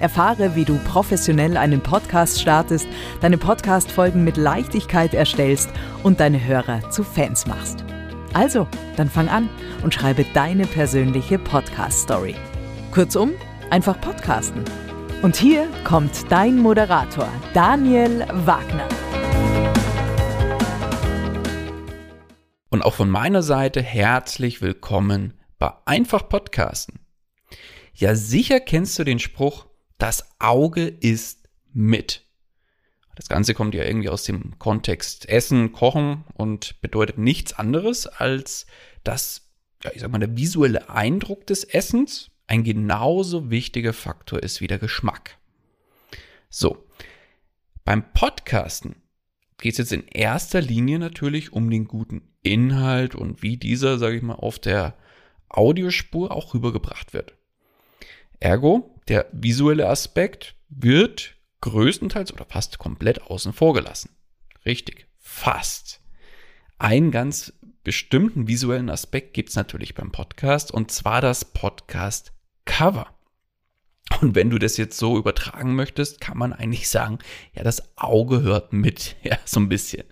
Erfahre, wie du professionell einen Podcast startest, deine Podcast-Folgen mit Leichtigkeit erstellst und deine Hörer zu Fans machst. Also, dann fang an und schreibe deine persönliche Podcast-Story. Kurzum, einfach podcasten. Und hier kommt dein Moderator, Daniel Wagner. Und auch von meiner Seite herzlich willkommen bei Einfach Podcasten. Ja, sicher kennst du den Spruch, das Auge ist mit. Das Ganze kommt ja irgendwie aus dem Kontext Essen, Kochen und bedeutet nichts anderes, als dass, ja, ich sag mal, der visuelle Eindruck des Essens ein genauso wichtiger Faktor ist wie der Geschmack. So, beim Podcasten geht es jetzt in erster Linie natürlich um den guten Inhalt und wie dieser, sage ich mal, auf der Audiospur auch rübergebracht wird. Ergo, der visuelle Aspekt wird größtenteils oder fast komplett außen vor gelassen. Richtig, fast. Einen ganz bestimmten visuellen Aspekt gibt es natürlich beim Podcast und zwar das Podcast-Cover. Und wenn du das jetzt so übertragen möchtest, kann man eigentlich sagen, ja, das Auge hört mit, ja, so ein bisschen.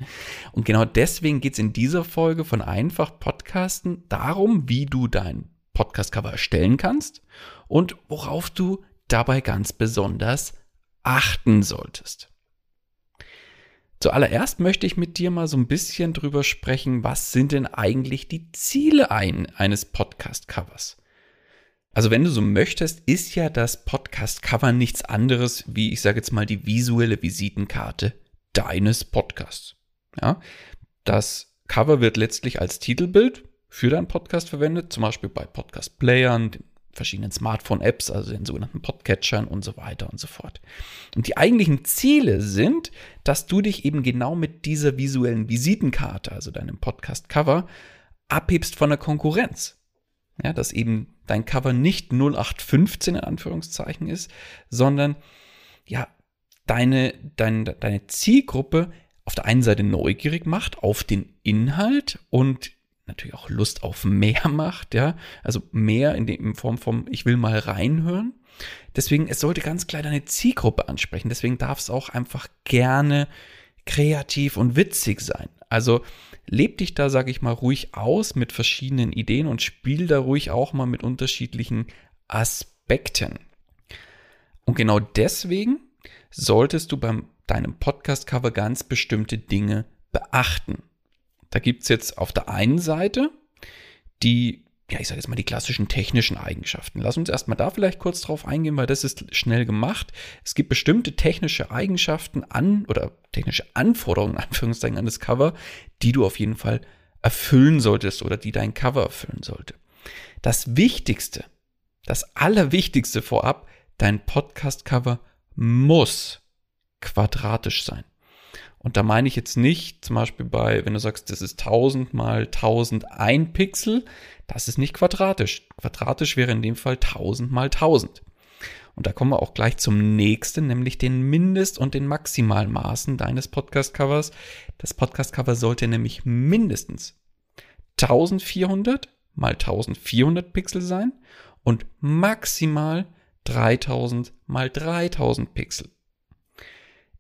Und genau deswegen geht es in dieser Folge von Einfach Podcasten darum, wie du dein Podcast-Cover erstellen kannst und worauf du dabei ganz besonders achten solltest. Zuallererst möchte ich mit dir mal so ein bisschen drüber sprechen, was sind denn eigentlich die Ziele ein, eines Podcast-Covers? Also wenn du so möchtest, ist ja das Podcast-Cover nichts anderes wie, ich sage jetzt mal, die visuelle Visitenkarte deines Podcasts. Ja, das Cover wird letztlich als Titelbild für deinen Podcast verwendet, zum Beispiel bei Podcast-Playern, verschiedenen Smartphone-Apps, also den sogenannten Podcatchern und so weiter und so fort. Und die eigentlichen Ziele sind, dass du dich eben genau mit dieser visuellen Visitenkarte, also deinem Podcast-Cover, abhebst von der Konkurrenz. Ja, dass eben dein Cover nicht 0815 in Anführungszeichen ist, sondern ja, deine, deine, deine Zielgruppe auf der einen Seite neugierig macht auf den Inhalt und natürlich auch Lust auf mehr macht, ja. Also mehr in, dem, in Form von, ich will mal reinhören. Deswegen, es sollte ganz klar deine Zielgruppe ansprechen. Deswegen darf es auch einfach gerne kreativ und witzig sein. Also leb dich da, sag ich mal, ruhig aus mit verschiedenen Ideen und spiel da ruhig auch mal mit unterschiedlichen Aspekten. Und genau deswegen solltest du beim deinem Podcast-Cover ganz bestimmte Dinge beachten. Da gibt es jetzt auf der einen Seite die, ja, ich sage jetzt mal die klassischen technischen Eigenschaften. Lass uns erstmal da vielleicht kurz drauf eingehen, weil das ist schnell gemacht. Es gibt bestimmte technische Eigenschaften an oder technische Anforderungen, Anführungszeichen, an das Cover, die du auf jeden Fall erfüllen solltest oder die dein Cover erfüllen sollte. Das Wichtigste, das Allerwichtigste vorab, dein Podcast-Cover muss quadratisch sein. Und da meine ich jetzt nicht, zum Beispiel bei, wenn du sagst, das ist 1000 mal 1001 Pixel, das ist nicht quadratisch. Quadratisch wäre in dem Fall 1000 mal 1000. Und da kommen wir auch gleich zum nächsten, nämlich den Mindest- und den Maximalmaßen deines Podcast-Covers. Das Podcast-Cover sollte nämlich mindestens 1400 mal 1400 Pixel sein und maximal 3000 mal 3000 Pixel.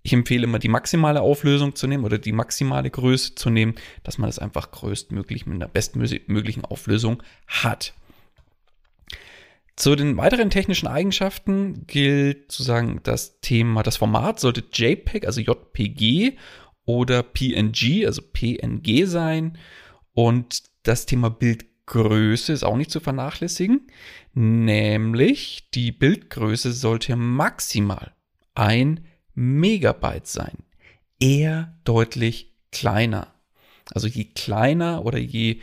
Ich empfehle immer die maximale Auflösung zu nehmen oder die maximale Größe zu nehmen, dass man das einfach größtmöglich mit einer bestmöglichen Auflösung hat. Zu den weiteren technischen Eigenschaften gilt zu sagen, das Thema, das Format sollte JPEG, also JPG oder PNG, also PNG sein. Und das Thema Bildgröße ist auch nicht zu vernachlässigen, nämlich die Bildgröße sollte maximal ein Megabyte sein. Eher deutlich kleiner. Also je kleiner oder je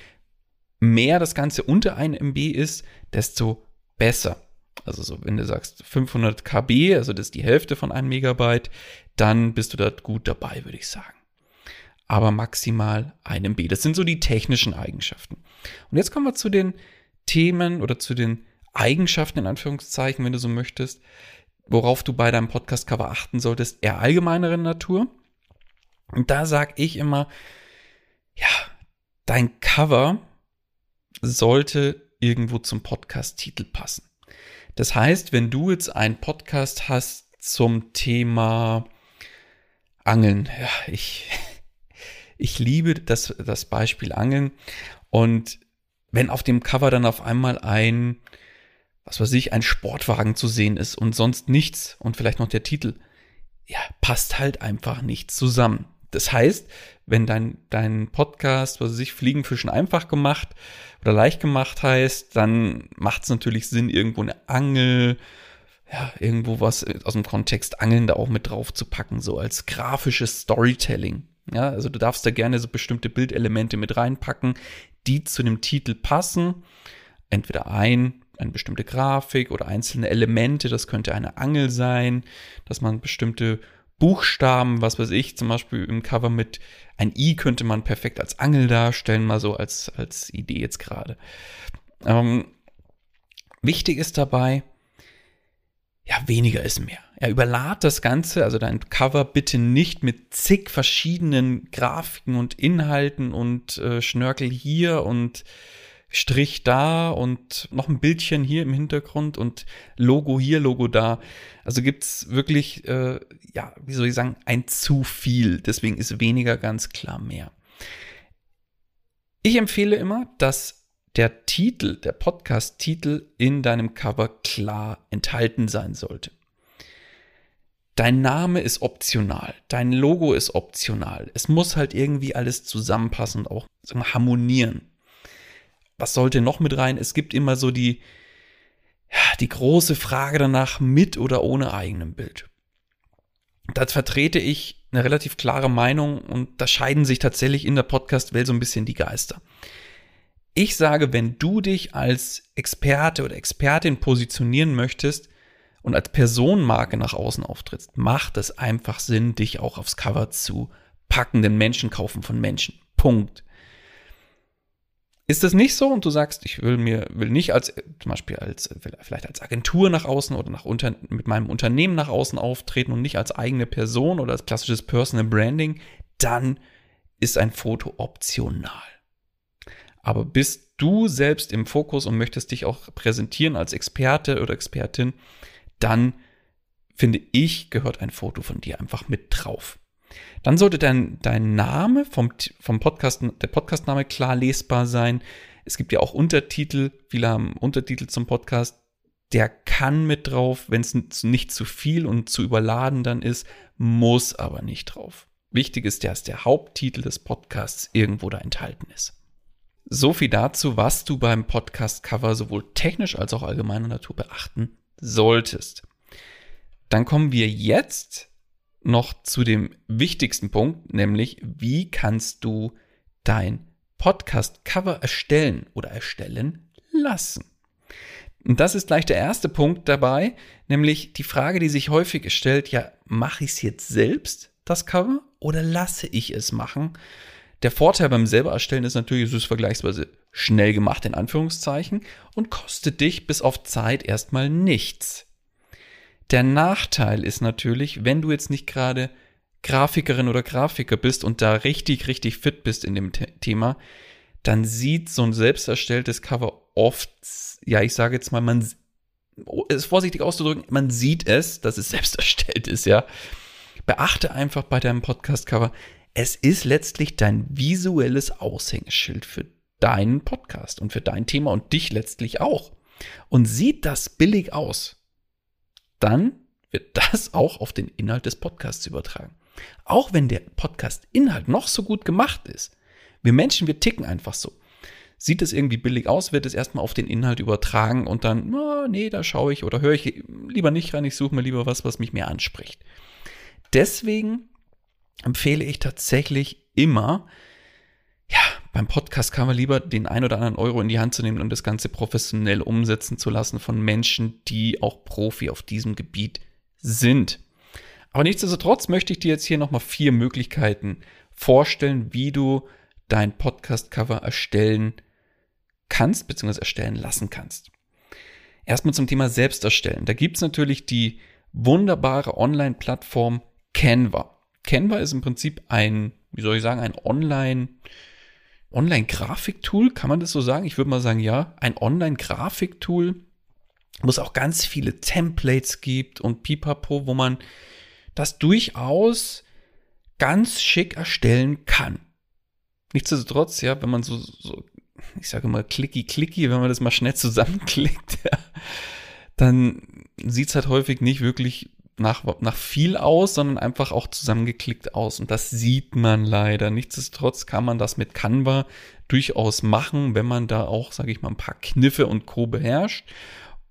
mehr das Ganze unter 1 MB ist, desto besser. Also so, wenn du sagst 500 KB, also das ist die Hälfte von einem Megabyte, dann bist du da gut dabei, würde ich sagen. Aber maximal 1 MB. Das sind so die technischen Eigenschaften. Und jetzt kommen wir zu den Themen oder zu den Eigenschaften in Anführungszeichen, wenn du so möchtest, worauf du bei deinem Podcast-Cover achten solltest, eher allgemeineren Natur. Und da sage ich immer, ja, dein Cover sollte irgendwo zum Podcast-Titel passen. Das heißt, wenn du jetzt einen Podcast hast zum Thema Angeln, ja, ich, ich liebe das, das Beispiel Angeln und wenn auf dem Cover dann auf einmal ein, was weiß ich, ein Sportwagen zu sehen ist und sonst nichts und vielleicht noch der Titel, ja, passt halt einfach nicht zusammen. Das heißt, wenn dein, dein Podcast, was sich Fliegen, Fischen einfach gemacht oder leicht gemacht heißt, dann macht es natürlich Sinn, irgendwo eine Angel, ja, irgendwo was aus dem Kontext Angeln da auch mit drauf zu packen, so als grafisches Storytelling. Ja, also du darfst da gerne so bestimmte Bildelemente mit reinpacken, die zu dem Titel passen. Entweder ein, eine bestimmte Grafik oder einzelne Elemente, das könnte eine Angel sein, dass man bestimmte Buchstaben, was weiß ich, zum Beispiel im Cover mit ein I könnte man perfekt als Angel darstellen, mal so als, als Idee jetzt gerade. Ähm, wichtig ist dabei, ja, weniger ist mehr. Ja, überlad das Ganze, also dein Cover bitte nicht mit zig verschiedenen Grafiken und Inhalten und äh, Schnörkel hier und Strich da und noch ein Bildchen hier im Hintergrund und Logo hier, Logo da. Also gibt's wirklich, äh, ja, wie soll ich sagen, ein zu viel. Deswegen ist weniger ganz klar mehr. Ich empfehle immer, dass der Titel, der Podcast-Titel in deinem Cover klar enthalten sein sollte. Dein Name ist optional, dein Logo ist optional. Es muss halt irgendwie alles zusammenpassen und auch wir, harmonieren was sollte noch mit rein? Es gibt immer so die, die große Frage danach, mit oder ohne eigenem Bild. Da vertrete ich eine relativ klare Meinung und da scheiden sich tatsächlich in der Podcast-Welt so ein bisschen die Geister. Ich sage, wenn du dich als Experte oder Expertin positionieren möchtest und als Personenmarke nach außen auftrittst, macht es einfach Sinn, dich auch aufs Cover zu packen, denn Menschen kaufen von Menschen. Punkt. Ist das nicht so und du sagst, ich will mir, will nicht als, zum Beispiel als, vielleicht als Agentur nach außen oder nach unter, mit meinem Unternehmen nach außen auftreten und nicht als eigene Person oder als klassisches Personal Branding, dann ist ein Foto optional. Aber bist du selbst im Fokus und möchtest dich auch präsentieren als Experte oder Expertin, dann finde ich, gehört ein Foto von dir einfach mit drauf. Dann sollte dein, dein Name vom, vom Podcast, der Podcastname klar lesbar sein. Es gibt ja auch Untertitel, viele haben Untertitel zum Podcast. Der kann mit drauf, wenn es nicht zu viel und zu überladen dann ist, muss aber nicht drauf. Wichtig ist, dass der Haupttitel des Podcasts irgendwo da enthalten ist. So viel dazu, was du beim Podcast-Cover sowohl technisch als auch allgemeiner Natur beachten solltest. Dann kommen wir jetzt noch zu dem wichtigsten Punkt, nämlich wie kannst du dein Podcast-Cover erstellen oder erstellen lassen. Und das ist gleich der erste Punkt dabei, nämlich die Frage, die sich häufig stellt, ja, mache ich es jetzt selbst, das Cover, oder lasse ich es machen? Der Vorteil beim selber erstellen ist natürlich, es ist vergleichsweise schnell gemacht in Anführungszeichen und kostet dich bis auf Zeit erstmal nichts. Der Nachteil ist natürlich, wenn du jetzt nicht gerade Grafikerin oder Grafiker bist und da richtig, richtig fit bist in dem Thema, dann sieht so ein selbst erstelltes Cover oft, ja, ich sage jetzt mal, man ist vorsichtig auszudrücken, man sieht es, dass es selbst erstellt ist, ja. Beachte einfach bei deinem Podcast-Cover, es ist letztlich dein visuelles Aushängeschild für deinen Podcast und für dein Thema und dich letztlich auch. Und sieht das billig aus, dann wird das auch auf den Inhalt des Podcasts übertragen. Auch wenn der Podcast-Inhalt noch so gut gemacht ist. Wir Menschen, wir ticken einfach so. Sieht es irgendwie billig aus, wird es erstmal auf den Inhalt übertragen und dann, oh, nee, da schaue ich oder höre ich lieber nicht rein, ich suche mir lieber was, was mich mehr anspricht. Deswegen empfehle ich tatsächlich immer, ja, beim Podcast kann man lieber den ein oder anderen Euro in die Hand zu nehmen und das Ganze professionell umsetzen zu lassen von Menschen, die auch Profi auf diesem Gebiet sind. Aber nichtsdestotrotz möchte ich dir jetzt hier nochmal vier Möglichkeiten vorstellen, wie du dein Podcast-Cover erstellen kannst, beziehungsweise erstellen lassen kannst. Erstmal zum Thema selbst erstellen. Da gibt es natürlich die wunderbare Online-Plattform Canva. Canva ist im Prinzip ein, wie soll ich sagen, ein Online- Online-Grafiktool, kann man das so sagen? Ich würde mal sagen, ja. Ein Online-Grafiktool, wo es auch ganz viele Templates gibt und pipapo, wo man das durchaus ganz schick erstellen kann. Nichtsdestotrotz, ja, wenn man so, so ich sage mal, clicky, wenn man das mal schnell zusammenklickt, ja, dann sieht es halt häufig nicht wirklich nach, nach viel aus, sondern einfach auch zusammengeklickt aus. Und das sieht man leider. Nichtsdestotrotz kann man das mit Canva durchaus machen, wenn man da auch, sage ich mal, ein paar Kniffe und Co. beherrscht,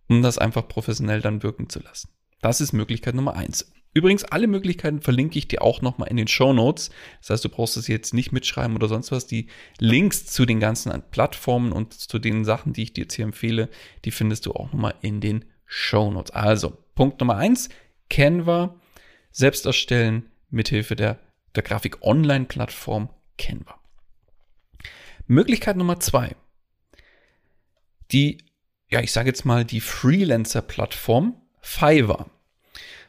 um das einfach professionell dann wirken zu lassen. Das ist Möglichkeit Nummer eins. Übrigens, alle Möglichkeiten verlinke ich dir auch nochmal in den Show Notes. Das heißt, du brauchst es jetzt nicht mitschreiben oder sonst was. Die Links zu den ganzen Plattformen und zu den Sachen, die ich dir jetzt hier empfehle, die findest du auch nochmal in den Show Notes. Also, Punkt Nummer eins, Canva selbst erstellen mithilfe der, der Grafik-Online-Plattform Canva. Möglichkeit Nummer zwei. Die, ja, ich sage jetzt mal die Freelancer-Plattform Fiverr.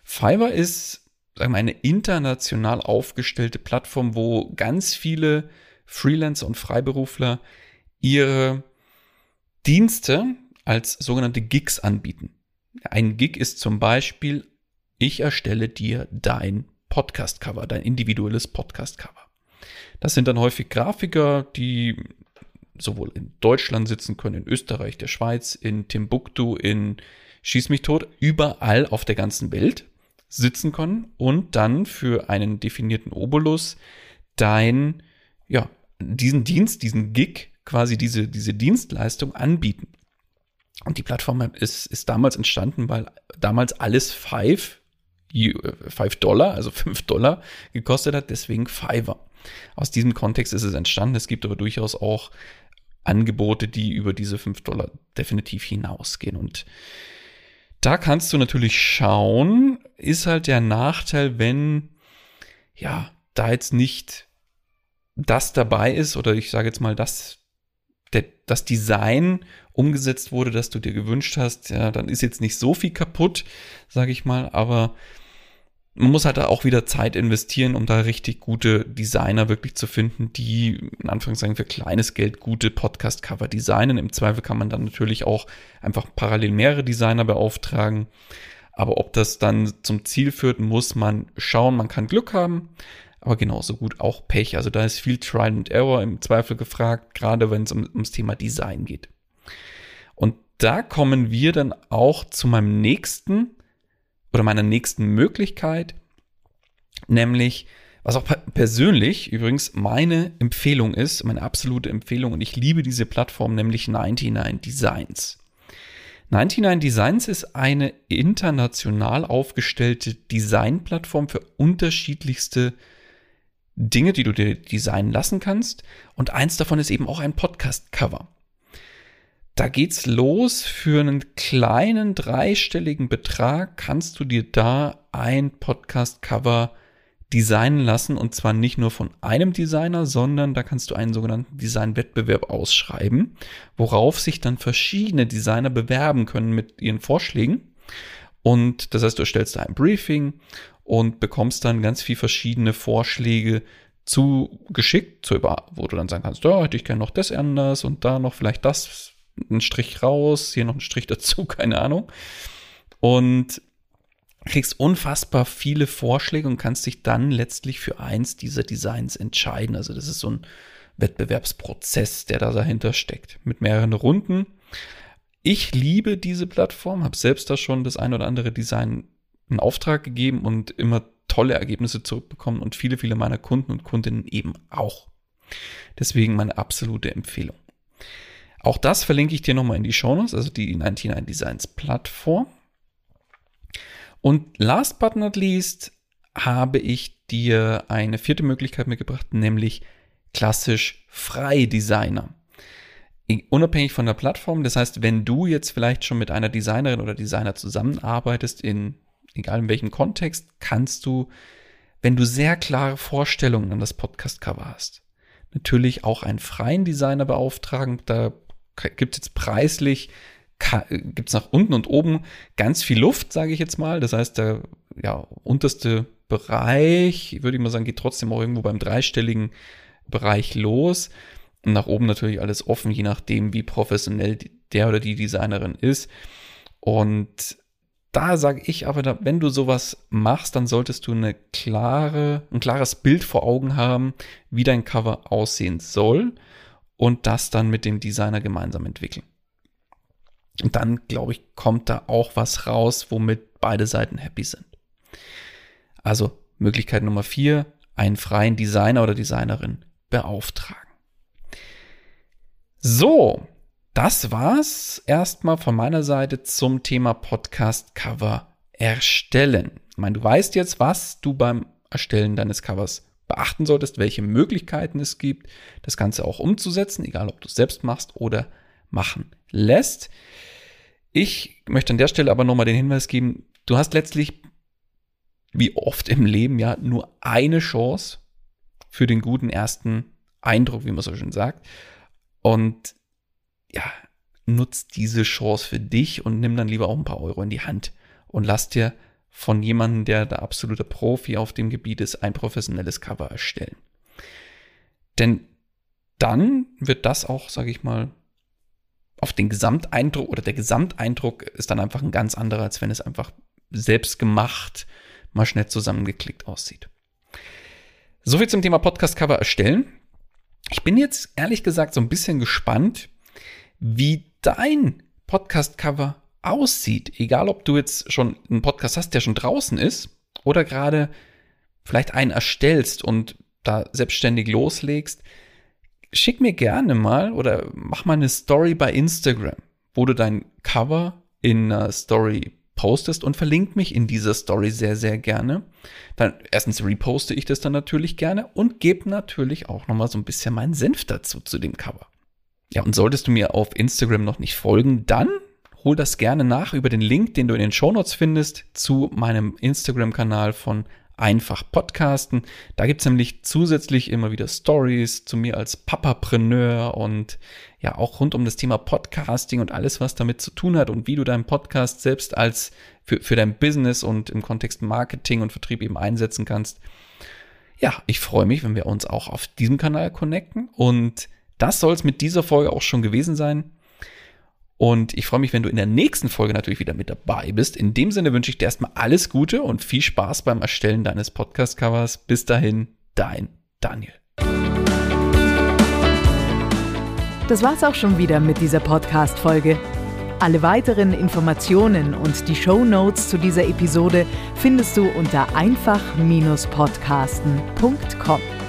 Fiverr ist sagen wir, eine international aufgestellte Plattform, wo ganz viele Freelancer und Freiberufler ihre Dienste als sogenannte Gigs anbieten. Ein Gig ist zum Beispiel, ich erstelle dir dein Podcast-Cover, dein individuelles Podcast-Cover. Das sind dann häufig Grafiker, die sowohl in Deutschland sitzen können, in Österreich, der Schweiz, in Timbuktu, in Schieß mich tot, überall auf der ganzen Welt sitzen können und dann für einen definierten Obolus dein, ja, diesen Dienst, diesen Gig, quasi diese, diese Dienstleistung anbieten. Und die Plattform ist, ist damals entstanden, weil damals alles five, five Dollar, also fünf Dollar gekostet hat, deswegen Fiverr. Aus diesem Kontext ist es entstanden. Es gibt aber durchaus auch Angebote, die über diese fünf Dollar definitiv hinausgehen. Und da kannst du natürlich schauen, ist halt der Nachteil, wenn, ja, da jetzt nicht das dabei ist oder ich sage jetzt mal, das, der, das Design umgesetzt wurde, das du dir gewünscht hast, ja, dann ist jetzt nicht so viel kaputt, sage ich mal, aber man muss halt auch wieder Zeit investieren, um da richtig gute Designer wirklich zu finden, die in Anführungszeichen für kleines Geld gute Podcast-Cover designen. Im Zweifel kann man dann natürlich auch einfach parallel mehrere Designer beauftragen. Aber ob das dann zum Ziel führt, muss man schauen. Man kann Glück haben, aber genauso gut auch Pech. Also da ist viel Trial and Error im Zweifel gefragt, gerade wenn es um, ums Thema Design geht. Und da kommen wir dann auch zu meinem nächsten oder meiner nächsten Möglichkeit, nämlich was auch persönlich übrigens meine Empfehlung ist, meine absolute Empfehlung und ich liebe diese Plattform, nämlich 99 Designs. 99 Designs ist eine international aufgestellte Designplattform für unterschiedlichste Dinge, die du dir designen lassen kannst. Und eins davon ist eben auch ein Podcast-Cover. Da geht's los. Für einen kleinen dreistelligen Betrag kannst du dir da ein Podcast-Cover designen lassen und zwar nicht nur von einem Designer, sondern da kannst du einen sogenannten Designwettbewerb ausschreiben, worauf sich dann verschiedene Designer bewerben können mit ihren Vorschlägen. Und das heißt, du erstellst da ein Briefing und bekommst dann ganz viel verschiedene Vorschläge zugeschickt, zu über, wo du dann sagen kannst, ja, hätte ich gerne noch das anders und da noch vielleicht das, einen Strich raus, hier noch einen Strich dazu, keine Ahnung. Und kriegst unfassbar viele Vorschläge und kannst dich dann letztlich für eins dieser Designs entscheiden. Also das ist so ein Wettbewerbsprozess, der da dahinter steckt, mit mehreren Runden. Ich liebe diese Plattform, habe selbst da schon das ein oder andere Design in Auftrag gegeben und immer tolle Ergebnisse zurückbekommen und viele, viele meiner Kunden und Kundinnen eben auch. Deswegen meine absolute Empfehlung. Auch das verlinke ich dir nochmal in die Shownotes, also die 99 Designs Plattform. Und last but not least habe ich dir eine vierte Möglichkeit mitgebracht, nämlich klassisch Freidesigner. Unabhängig von der Plattform, das heißt, wenn du jetzt vielleicht schon mit einer Designerin oder Designer zusammenarbeitest in egal in welchem Kontext, kannst du, wenn du sehr klare Vorstellungen an das Podcast-Cover hast, natürlich auch einen freien Designer beauftragen. Da gibt es jetzt preislich, gibt es nach unten und oben ganz viel Luft, sage ich jetzt mal. Das heißt, der ja, unterste Bereich, würde ich mal sagen, geht trotzdem auch irgendwo beim dreistelligen Bereich los. Und nach oben natürlich alles offen, je nachdem, wie professionell der oder die Designerin ist. Und da sage ich aber, wenn du sowas machst, dann solltest du eine klare, ein klares Bild vor Augen haben, wie dein Cover aussehen soll und das dann mit dem Designer gemeinsam entwickeln. Und dann, glaube ich, kommt da auch was raus, womit beide Seiten happy sind. Also Möglichkeit Nummer vier, einen freien Designer oder Designerin beauftragen. So, das war's erstmal von meiner Seite zum Thema Podcast Cover erstellen. Ich meine, du weißt jetzt, was du beim Erstellen deines Covers beachten solltest, welche Möglichkeiten es gibt, das Ganze auch umzusetzen, egal ob du es selbst machst oder machen lässt. Ich möchte an der Stelle aber nochmal den Hinweis geben, du hast letztlich, wie oft im Leben, ja, nur eine Chance für den guten ersten Eindruck, wie man so schön sagt. Und ja, nutz diese Chance für dich und nimm dann lieber auch ein paar Euro in die Hand und lass dir von jemandem, der der absolute Profi auf dem Gebiet ist, ein professionelles Cover erstellen. Denn dann wird das auch, sage ich mal, auf den Gesamteindruck oder der Gesamteindruck ist dann einfach ein ganz anderer, als wenn es einfach selbst gemacht, mal schnell zusammengeklickt aussieht. Soviel zum Thema Podcast-Cover erstellen. Ich bin jetzt ehrlich gesagt so ein bisschen gespannt, wie dein Podcast-Cover aussieht. Egal, ob du jetzt schon einen Podcast hast, der schon draußen ist oder gerade vielleicht einen erstellst und da selbstständig loslegst. Schick mir gerne mal oder mach mal eine Story bei Instagram, wo du dein Cover in einer Story postest und verlink mich in dieser Story sehr, sehr gerne. Dann erstens reposte ich das dann natürlich gerne und gebe natürlich auch nochmal so ein bisschen meinen Senf dazu zu dem Cover. Ja, und solltest du mir auf Instagram noch nicht folgen, dann hol das gerne nach über den Link, den du in den Shownotes findest, zu meinem Instagram-Kanal von Einfach Podcasten. Da gibt's nämlich zusätzlich immer wieder Stories zu mir als Papapreneur und ja auch rund um das Thema Podcasting und alles, was damit zu tun hat und wie du deinen Podcast selbst als für, für dein Business und im Kontext Marketing und Vertrieb eben einsetzen kannst. Ja, ich freue mich, wenn wir uns auch auf diesem Kanal connecten und das soll es mit dieser Folge auch schon gewesen sein. Und ich freue mich, wenn du in der nächsten Folge natürlich wieder mit dabei bist. In dem Sinne wünsche ich dir erstmal alles Gute und viel Spaß beim Erstellen deines Podcast-Covers. Bis dahin, dein Daniel. Das war's auch schon wieder mit dieser Podcast-Folge. Alle weiteren Informationen und die Show Notes zu dieser Episode findest du unter einfach-podcasten.com.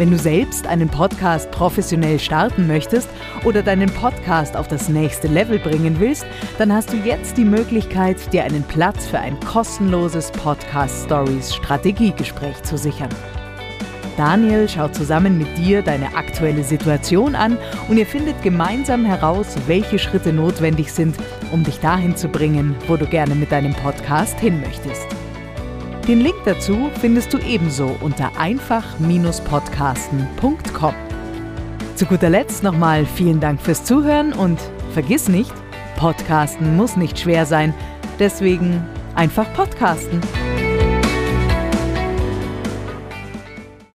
Wenn du selbst einen Podcast professionell starten möchtest oder deinen Podcast auf das nächste Level bringen willst, dann hast du jetzt die Möglichkeit, dir einen Platz für ein kostenloses Podcast Stories Strategiegespräch zu sichern. Daniel schaut zusammen mit dir deine aktuelle Situation an und ihr findet gemeinsam heraus, welche Schritte notwendig sind, um dich dahin zu bringen, wo du gerne mit deinem Podcast hin möchtest. Den Link dazu findest du ebenso unter einfach-podcasten.com. Zu guter Letzt nochmal vielen Dank fürs Zuhören und vergiss nicht, Podcasten muss nicht schwer sein, deswegen einfach podcasten.